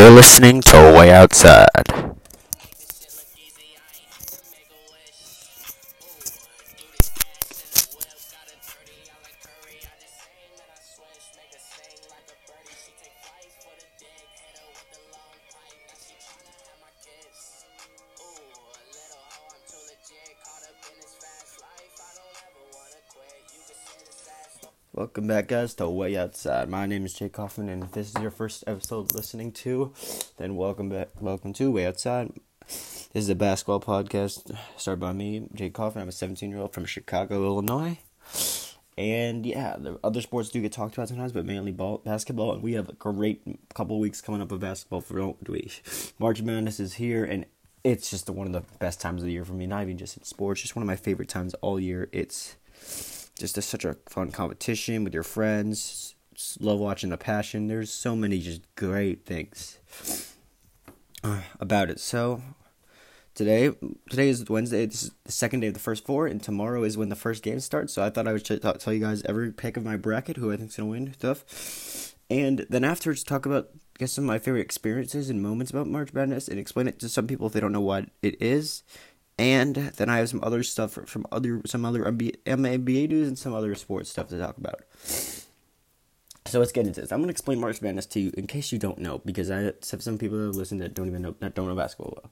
You're listening to Way Outside. Back, guys, to Way Outside. My name is Jake Kaufman, and if this is your first episode listening to, then welcome back. Welcome to Way Outside. This is a basketball podcast started by me, Jake Kaufman. I'm a 17 year old from Chicago, Illinois. And yeah, the other sports do get talked about sometimes, but mainly ball, basketball. And we have a great couple weeks coming up of basketball for don't we? March Madness is here, and it's just one of the best times of the year for me. Not even just in sports, just one of my favorite times all year. It's just a, such a fun competition with your friends. Just love watching the passion. There's so many just great things uh, about it. So today, today is Wednesday. This is the second day of the first four, and tomorrow is when the first game starts. So I thought I would tell you guys every pick of my bracket, who I think's gonna win, stuff, and then afterwards talk about guess some of my favorite experiences and moments about March Madness, and explain it to some people if they don't know what it is and then I have some other stuff from other some other NBA news and some other sports stuff to talk about. So let's get into this. I'm gonna explain March Madness to you in case you don't know, because I have some people that listen that don't even know that don't know basketball well.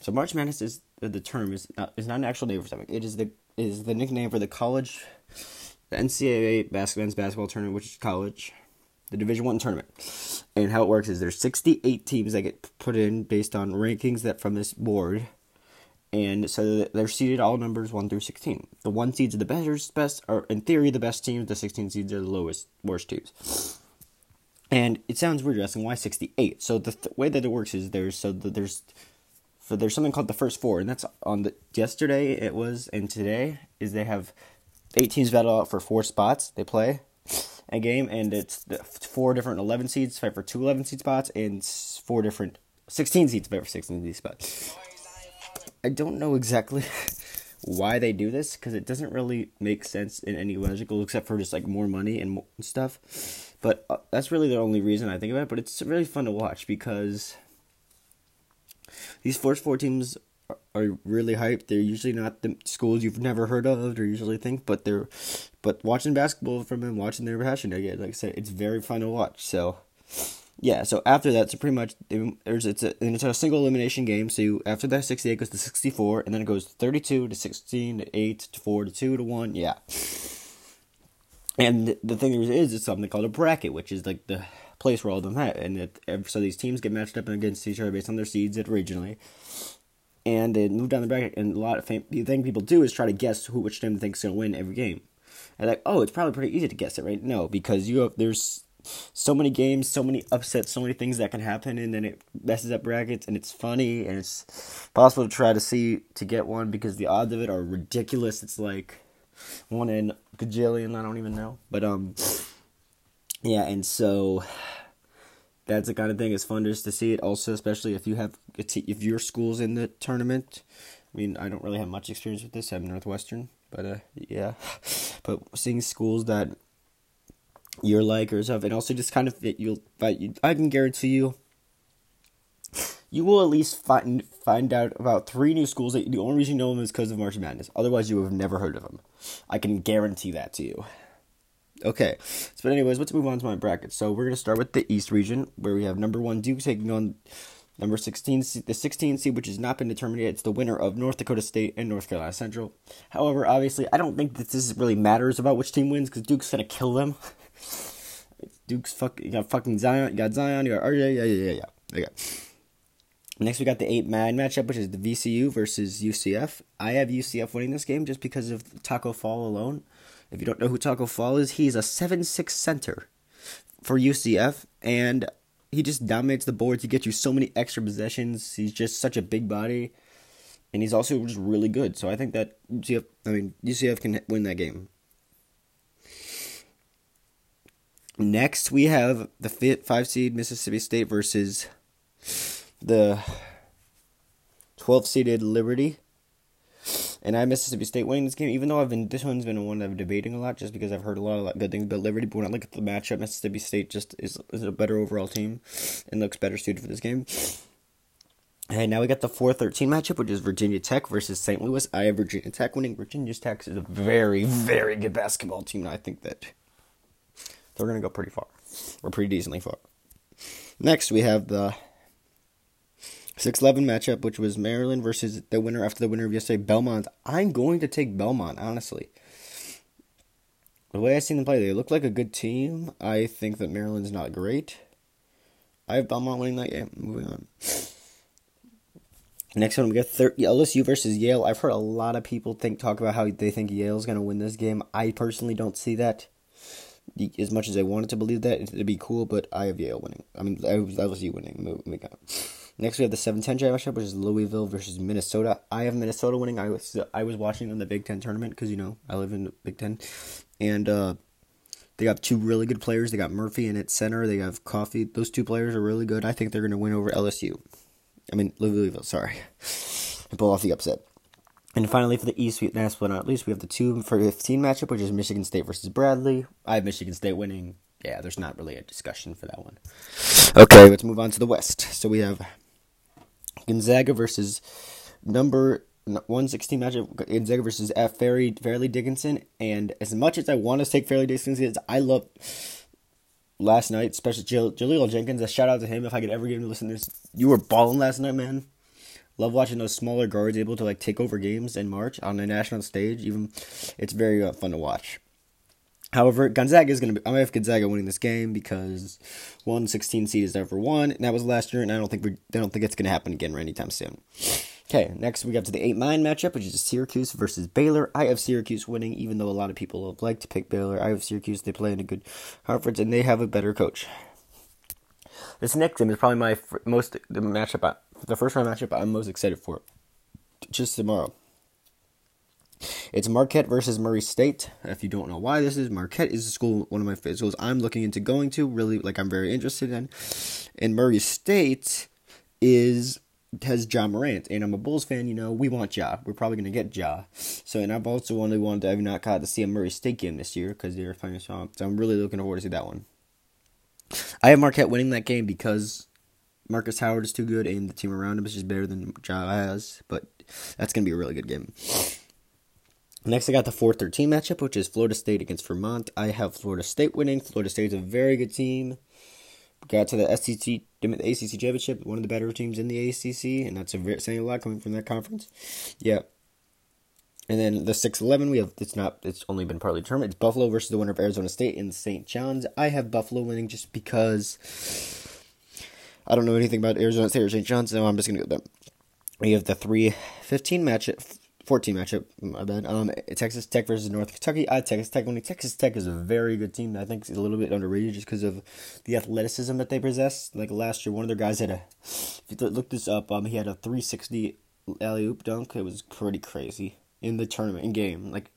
So March Madness is uh, the term is not is not an actual name for something. It is the is the nickname for the college, the NCAA basketball basketball tournament, which is college, the Division One tournament. And how it works is there's 68 teams that get put in based on rankings that from this board and so they're seeded all numbers 1 through 16. The 1 seeds are the best, best are in theory the best teams, the 16 seeds are the lowest, worst teams. And it sounds weird asking why 68. So the th- way that it works is there's so the, there's so there's something called the first four, and that's on the yesterday it was, and today is they have eight teams battle out for four spots. They play a game, and it's four different 11 seeds fight for two 11 seed spots, and four different 16 seeds fight for 16 seed spots. I don't know exactly why they do this because it doesn't really make sense in any logical except for just like more money and stuff. But uh, that's really the only reason I think about it. But it's really fun to watch because these first four teams are, are really hyped. They're usually not the schools you've never heard of or usually think, but they're but watching basketball from them, watching their passion, again, like I said, it's very fun to watch. So yeah, so after that, so pretty much there's it's a it's a single elimination game. So you, after that, sixty eight goes to sixty four, and then it goes thirty two to sixteen to eight to four to two to one. Yeah. And the thing is, it's something called a bracket, which is like the place where all of them have, and it, so these teams get matched up against each other based on their seeds originally, and they move down the bracket. And a lot of fam- the thing people do is try to guess who which team they think's gonna win every game. And like, oh, it's probably pretty easy to guess it, right? No, because you have there's so many games, so many upsets, so many things that can happen, and then it messes up brackets, and it's funny, and it's possible to try to see to get one because the odds of it are ridiculous. It's like one in gajillion, I don't even know, but um, yeah, and so that's the kind of thing. It's fun just to see it. Also, especially if you have if your school's in the tournament. I mean, I don't really have much experience with this. I'm Northwestern, but uh, yeah, but seeing schools that you're like or stuff, and also just kind of fit you'll but you, I can guarantee you you will at least find find out about three new schools that the only reason you know them is because of March Madness. Otherwise, you would have never heard of them. I can guarantee that to you. Okay, so but anyways, let's move on to my bracket. So we're gonna start with the East region, where we have number one Duke taking on number sixteen, the 16 seed, which has not been determined yet. It's the winner of North Dakota State and North Carolina Central. However, obviously, I don't think that this really matters about which team wins because Duke's gonna kill them. Duke's fuck. You got fucking Zion. You got Zion. You got RJ. Yeah, yeah, yeah, yeah. Okay. Next, we got the eight man matchup, which is the VCU versus UCF. I have UCF winning this game just because of Tacko Fall alone. If you don't know who Tacko Fall is, he's a seven-six center for UCF, and he just dominates the boards. He gets you so many extra possessions. He's just such a big body, and he's also just really good. So I think that UCF, I mean UCF can win that game. Next, we have the five seed Mississippi State versus the 12 seeded Liberty. And I have Mississippi State winning this game, even though I've been this one's been one I'm debating a lot, just because I've heard a lot of good things about Liberty. But when I look at the matchup, Mississippi State just is, is a better overall team and looks better suited for this game. And now we got the 4-13 matchup, which is Virginia Tech versus St. Louis. I have Virginia Tech winning. Virginia Tech is a very, very good basketball team, and I think that they're going to go pretty far, or pretty decently far. Next, we have the 6-11 matchup, which was Maryland versus the winner after the winner of yesterday, Belmont. I'm going to take Belmont, honestly. The way I've seen them play, they look like a good team. I think that Maryland's not great. I have Belmont winning that game. Moving on. Next one, we got thir- LSU versus Yale. I've heard a lot of people think talk about how they think Yale's going to win this game. I personally don't see that. As much as I wanted to believe that, it'd be cool, but I have Yale winning. I mean, I was LSU winning. Moving on. Next, we have the 7-10 championship, which is Louisville versus Minnesota. I have Minnesota winning. I was I was watching in the Big Ten tournament because you know I live in the Big Ten, and uh, they got two really good players. They got Murphy in its center. They have Coffey. Those two players are really good. I think they're going to win over LSU. I mean Louisville. Sorry, and pull off the upset. And finally, for the East, last but not least, we have the two for 15 matchup, which is Michigan State versus Bradley. I have Michigan State winning. Yeah, there's not really a discussion for that one. Okay, let's move on to the West. So we have Gonzaga versus number 116 matchup. Gonzaga versus F. Fairleigh, Fairleigh Dickinson. And as much as I want to take Fairleigh Dickinson, I love last night, especially Jahlil Jenkins. A shout out to him if I could ever get him to listen to this. You were balling last night, man. Love watching those smaller guards able to like take over games in March on the national stage. Even it's very uh, fun to watch. However, Gonzaga is going to be. I have Gonzaga winning this game because one 16 seed is never won, and that was last year, and I don't think we, I don't think it's going to happen again anytime soon. Okay, next we got to the 8 9 matchup, which is Syracuse versus Baylor. I have Syracuse winning, even though a lot of people have liked to pick Baylor. I have Syracuse. They play in a good conference, and they have a better coach. This next game is probably my most the matchup, the first round matchup I'm most excited for. Just tomorrow. It's Marquette versus Murray State. If you don't know why this is, Marquette is a school, one of my schools I'm looking into going to, really, like I'm very interested in. And Murray State is has Ja Morant, and I'm a Bulls fan. You know, we want Ja. We're probably gonna get Ja. So, and I've also wanted wanted to have not got to see a Murray State game this year because they're playing strong. So I'm really looking forward to see that one. I have Marquette winning that game because Markus Howard is too good, and the team around him is just better than Ja has. But that's gonna be a really good game. Next, I got the 4 13 matchup, which is Florida State against Vermont. I have Florida State winning. Florida State is a very good team. Got to the SEC, the ACC championship, one of the better teams in the ACC, and that's a very, saying a lot coming from that conference. Yeah. And then the 6 11, we have, it's not, it's only been partly determined. It's Buffalo versus the winner of Arizona State in St. John's. I have Buffalo winning just because I don't know anything about Arizona State or St. John's, so I'm just going to go with them. We have the 3 15 matchup 14 matchup. My bad. Um, Texas Tech versus North Kentucky. I Texas Tech winning. Texas Tech is a very good team. I think it's a little bit underrated just because of the athleticism that they possess. Like last year, one of their guys had a. If you look this up, um, he had a 360 alley oop dunk. It was pretty crazy in the tournament in game. Like,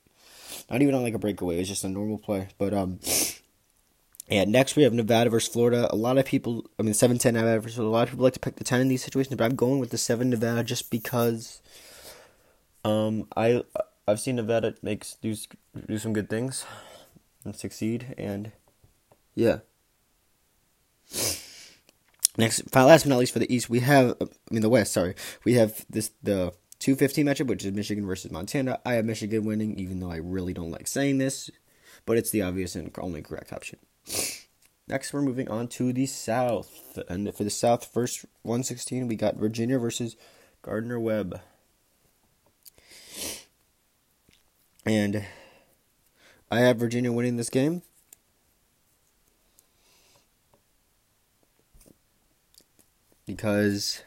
not even on like a breakaway. It was just a normal play. But um. And next we have Nevada versus Florida. A lot of people, I mean, 7 10 Nevada versus Florida. A lot of people like to pick the 10 in these situations, but I'm going with the 7 Nevada just because um, I I've seen Nevada makes do do some good things and succeed, and yeah. Next, last but not least for the East, we have I mean the West. Sorry, we have this the two fifteen matchup, which is Michigan versus Montana. I have Michigan winning, even though I really don't like saying this, but it's the obvious and only correct option. Next, we're moving on to the South, and for the South, first one sixteen, we got Virginia versus Gardner Webb. And I have Virginia winning this game. Because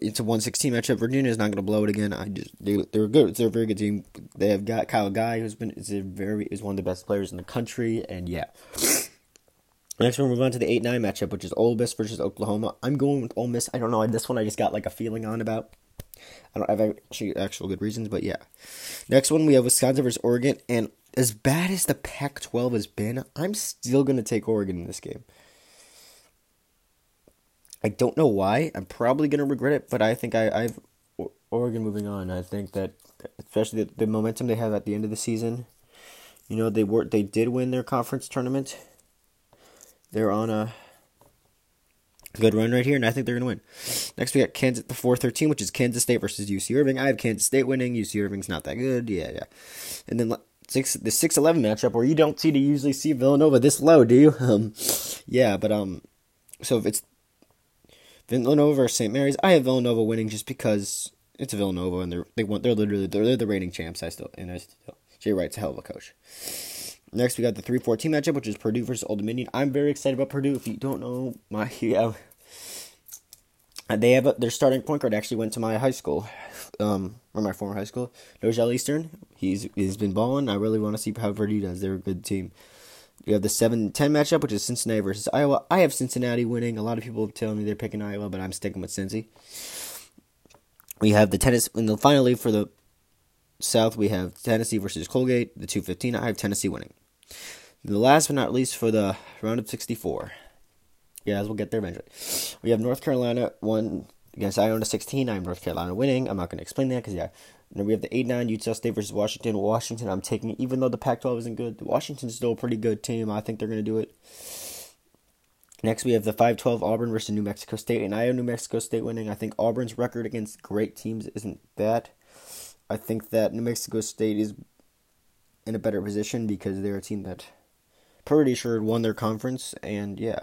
it's a 116 matchup. Virginia is not going to blow it again. I just they, they're good. They're a very good team. They have got Kyle Guy, who's been is a very is one of the best players in the country, and yeah. Next, we'll move on to the 8 9 matchup, which is Ole Miss versus Oklahoma. I'm going with Ole Miss. I don't know. This one I just got like a feeling on about. I don't have actually actual good reasons, but yeah. Next one we have Wisconsin versus Oregon, and as bad as the Pac-12 has been, I'm still gonna take Oregon in this game. I don't know why. I'm probably gonna regret it, but I think I, I've Oregon moving on. I think that especially the, the momentum they have at the end of the season. You know they were they did win their conference tournament. They're on a good run right here, and I think they're to win. Next, we got Kansas the four thirteen, which is Kansas State versus UC Irvine. I have Kansas State winning. UC Irvine's not that good. Yeah, yeah. And then six the six eleven matchup where you don't see to usually see Villanova this low, do you? Um, yeah, but um, so if it's Villanova versus St. Mary's, I have Villanova winning just because it's Villanova and they're they want they're literally they're, they're the reigning champs. I still and I still Jay Wright's a hell of a coach. Next, we got the 3 14 matchup, which is Purdue versus Old Dominion. I'm very excited about Purdue. If you don't know, my yeah, they have a, their starting point guard actually went to my high school, um, or my former high school, Nojel Eastern. He's he's been balling. I really want to see how Purdue does. They're a good team. You have the 7 10 matchup, which is Cincinnati versus Iowa. I have Cincinnati winning. A lot of people tell me they're picking Iowa, but I'm sticking with Cincy. We have the tennis, and then finally for the South, we have Tennessee versus Colgate, the 215. I have Tennessee winning. The last but not least for the round of 64. Yeah, as we'll get there eventually. We have North Carolina one against Iona 16. I am North Carolina winning. I'm not going to explain that because, yeah. Then we have the 8 9 Utah State versus Washington. Washington, I'm taking, even though the Pac 12 isn't good, Washington's still a pretty good team. I think they're going to do it. Next, we have the 5 12 Auburn versus New Mexico State. And I have New Mexico State winning. I think Auburn's record against great teams isn't bad. I think that New Mexico State is in a better position because they're a team that pretty sure won their conference, and yeah.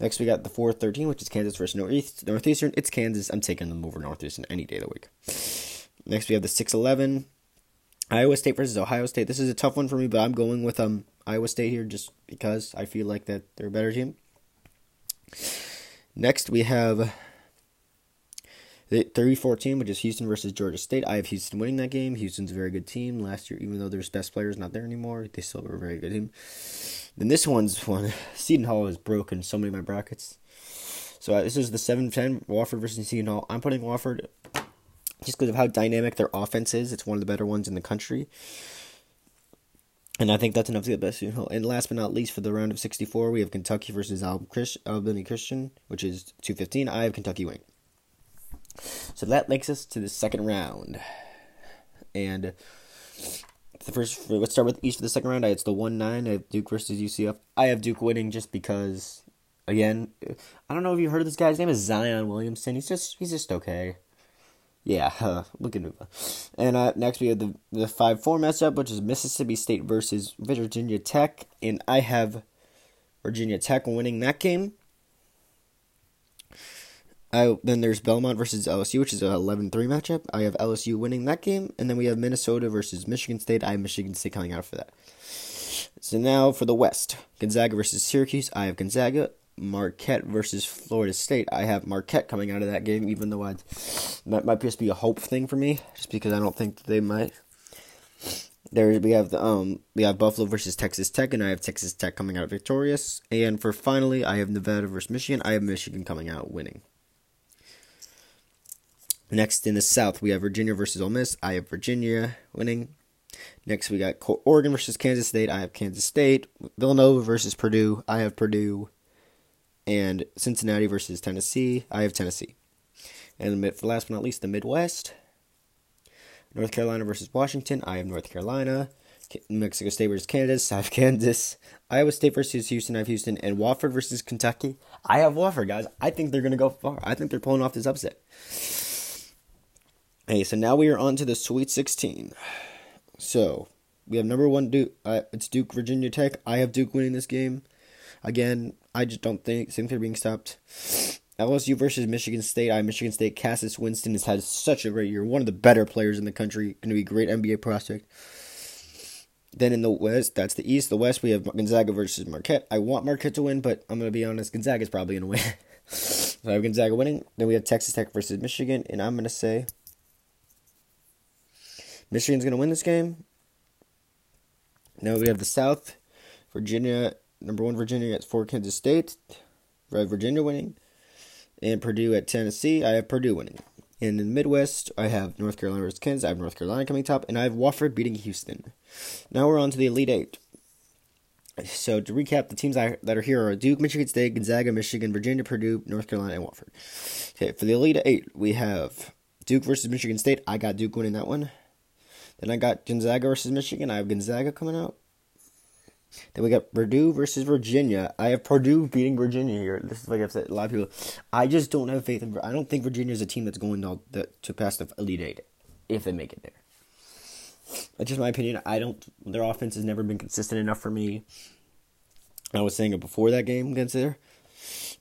Next, we got the 4 13, which is Kansas versus Northeast, Northeastern. It's Kansas. I'm taking them over Northeastern any day of the week. Next, we have the 6 11, Iowa State versus Ohio State. This is a tough one for me, but I'm going with um Iowa State here just because I feel like that they're a better team. Next, we have the 30-14, which is Houston versus Georgia State. I have Houston winning that game. Houston's a very good team. Last year, even though their best players not there anymore, they still were a very good team. Then this one's one. Seton Hall is broken so many of my brackets. So uh, this is the 7-10 Wofford versus Seton Hall. I'm putting Wofford just because of how dynamic their offense is. It's one of the better ones in the country. And I think that's enough to get best Seton Hall. And last but not least, for the round of 64, we have Kentucky versus Abilene Christian, which is 215. I have Kentucky winning. So that makes us to the second round. And the first, let's start with each for the second round. I it's the 1 9. I have Duke versus UCF. I have Duke winning just because, again, I don't know if you heard of this guy's name is Zion Williamson. He's just, he's just okay. Yeah, look at him. And uh, next we have the the five four matchup, which is Mississippi State versus Virginia Tech, and I have Virginia Tech winning that game. I, then there's Belmont versus LSU, which is a 11-3 matchup. I have LSU winning that game, and then we have Minnesota versus Michigan State. I have Michigan State coming out for that. So now for the West, Gonzaga versus Syracuse. I have Gonzaga. Marquette versus Florida State. I have Marquette coming out of that game, even though I'd, that might just be a hope thing for me, just because I don't think they might. There we have the um we have Buffalo versus Texas Tech, and I have Texas Tech coming out victorious. And for finally, I have Nevada versus Michigan. I have Michigan coming out winning. Next in the South, we have Virginia versus Ole Miss. I have Virginia winning. Next, we got Oregon versus Kansas State. I have Kansas State. Villanova versus Purdue. I have Purdue. And Cincinnati versus Tennessee. I have Tennessee. And last but not least, the Midwest. North Carolina versus Washington. I have North Carolina. Mexico State versus Kansas. I have Kansas. Iowa State versus Houston. I have Houston. And Wofford versus Kentucky. I have Wofford, guys. I think they're going to go far. I think they're pulling off this upset. Hey, so now we are on to the Sweet 16. So, we have number one Duke. Uh, it's Duke, Virginia Tech. I have Duke winning this game. Again, I just don't think, think they're being stopped. LSU versus Michigan State. I Michigan State. Cassius Winston has had such a great year. One of the better players in the country. Going to be a great NBA prospect. Then in the West, that's the East. The West, we have Gonzaga versus Marquette. I want Marquette to win, but I'm going to be honest. Gonzaga is probably going to win. so I have Gonzaga winning. Then we have Texas Tech versus Michigan, and I'm going to say Michigan's going to win this game. Now we have the South. Virginia, number one, Virginia at four, Kansas State. Right, Virginia winning. And Purdue at Tennessee. I have Purdue winning. And in the Midwest, I have North Carolina versus Kansas. I have North Carolina coming top. And I have Wofford beating Houston. Now we're on to the Elite Eight. So to recap, the teams that are here are Duke, Michigan State, Gonzaga, Michigan, Virginia, Purdue, North Carolina, and Wofford. Okay, for the Elite Eight, we have Duke versus Michigan State. I got Duke winning that one. Then I got Gonzaga versus Michigan. I have Gonzaga coming out. Then we got Purdue versus Virginia. I have Purdue beating Virginia here. This is like I've said a lot of people. I just don't have faith in. I don't think Virginia is a team that's going to to pass the Elite Eight if they make it there. That's just my opinion. I don't. Their offense has never been consistent enough for me. I was saying it before that game against there,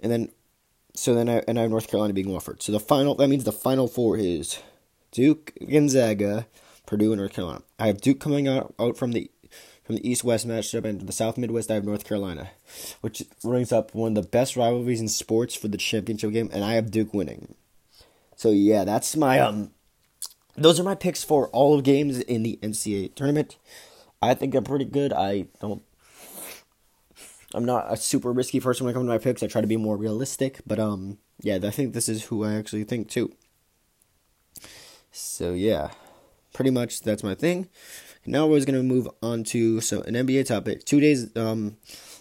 and then, so then I and I have North Carolina being offered. So the final that means the final four is Duke, Gonzaga, Purdue, and North Carolina. I have Duke coming out out from the from the East West matchup, and the South Midwest I have North Carolina, which brings up one of the best rivalries in sports for the championship game, and I have Duke winning. So yeah, that's my um those are my picks for all games in the NCAA tournament. I think I'm pretty good. I don't. I'm not a super risky person when it comes to my picks. I try to be more realistic, but um, yeah, I think this is who I actually think too. So yeah, pretty much that's my thing. Now we're gonna move on to so an NBA topic. Two days, um,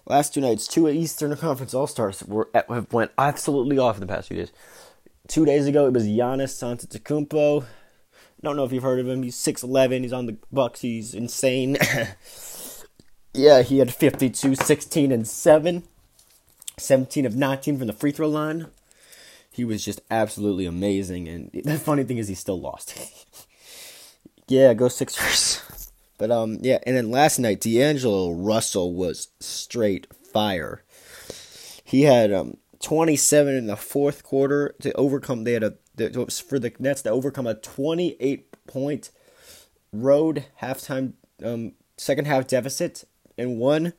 last two nights, two Eastern Conference All Stars were have went absolutely off in the past few days. Two days ago, it was Giannis Antetokounmpo don't know if you've heard of him. He's 6'11. He's on the Bucks. He's insane. yeah, he had 52, 16, and 7. 17 of 19 from the free throw line. He was just absolutely amazing. And the funny thing is, he still lost. yeah, go Sixers. But um, yeah, and then last night, D'Angelo Russell was straight fire. He had um 27 in the fourth quarter to overcome. They had a for the Nets to overcome a 28 point road halftime um, second half deficit and won.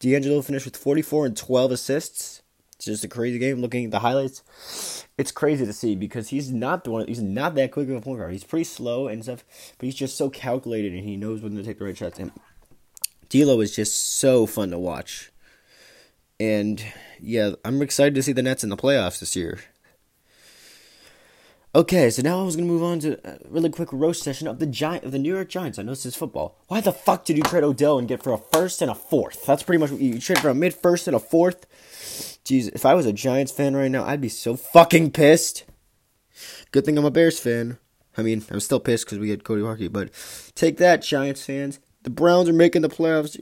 D'Angelo finished with 44 and 12 assists. It's just a crazy game. Looking at the highlights, it's crazy to see because he's not the one. He's not that quick of a point guard. He's pretty slow and stuff, but he's just so calculated and he knows when to take the right shots. And D'Lo is just so fun to watch. And yeah, I'm excited to see the Nets in the playoffs this year. Okay, so now I was gonna move on to a really quick roast session of the giant of the New York Giants. I know this is football. Why the fuck did you trade Odell and get for a first and a fourth? That's pretty much what you, you trade for a mid first and a fourth. Jeez, if I was a Giants fan right now, I'd be so fucking pissed. Good thing I'm a Bears fan. I mean, I'm still pissed because we had Cody Parkey, but take that, Giants fans. The Browns are making the playoffs.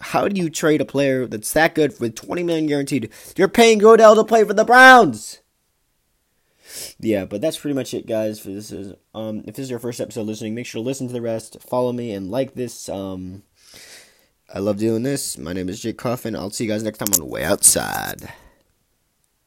How do you trade a player that's that good with 20 million guaranteed? You're paying Odell to play for the Browns yeah, but that's pretty much it, guys. For this is um, if this is your first episode listening, make sure to listen to the rest, follow me, and like this. Um, I love doing this. My name is Jake Kaufman. I'll see you guys next time on the way outside.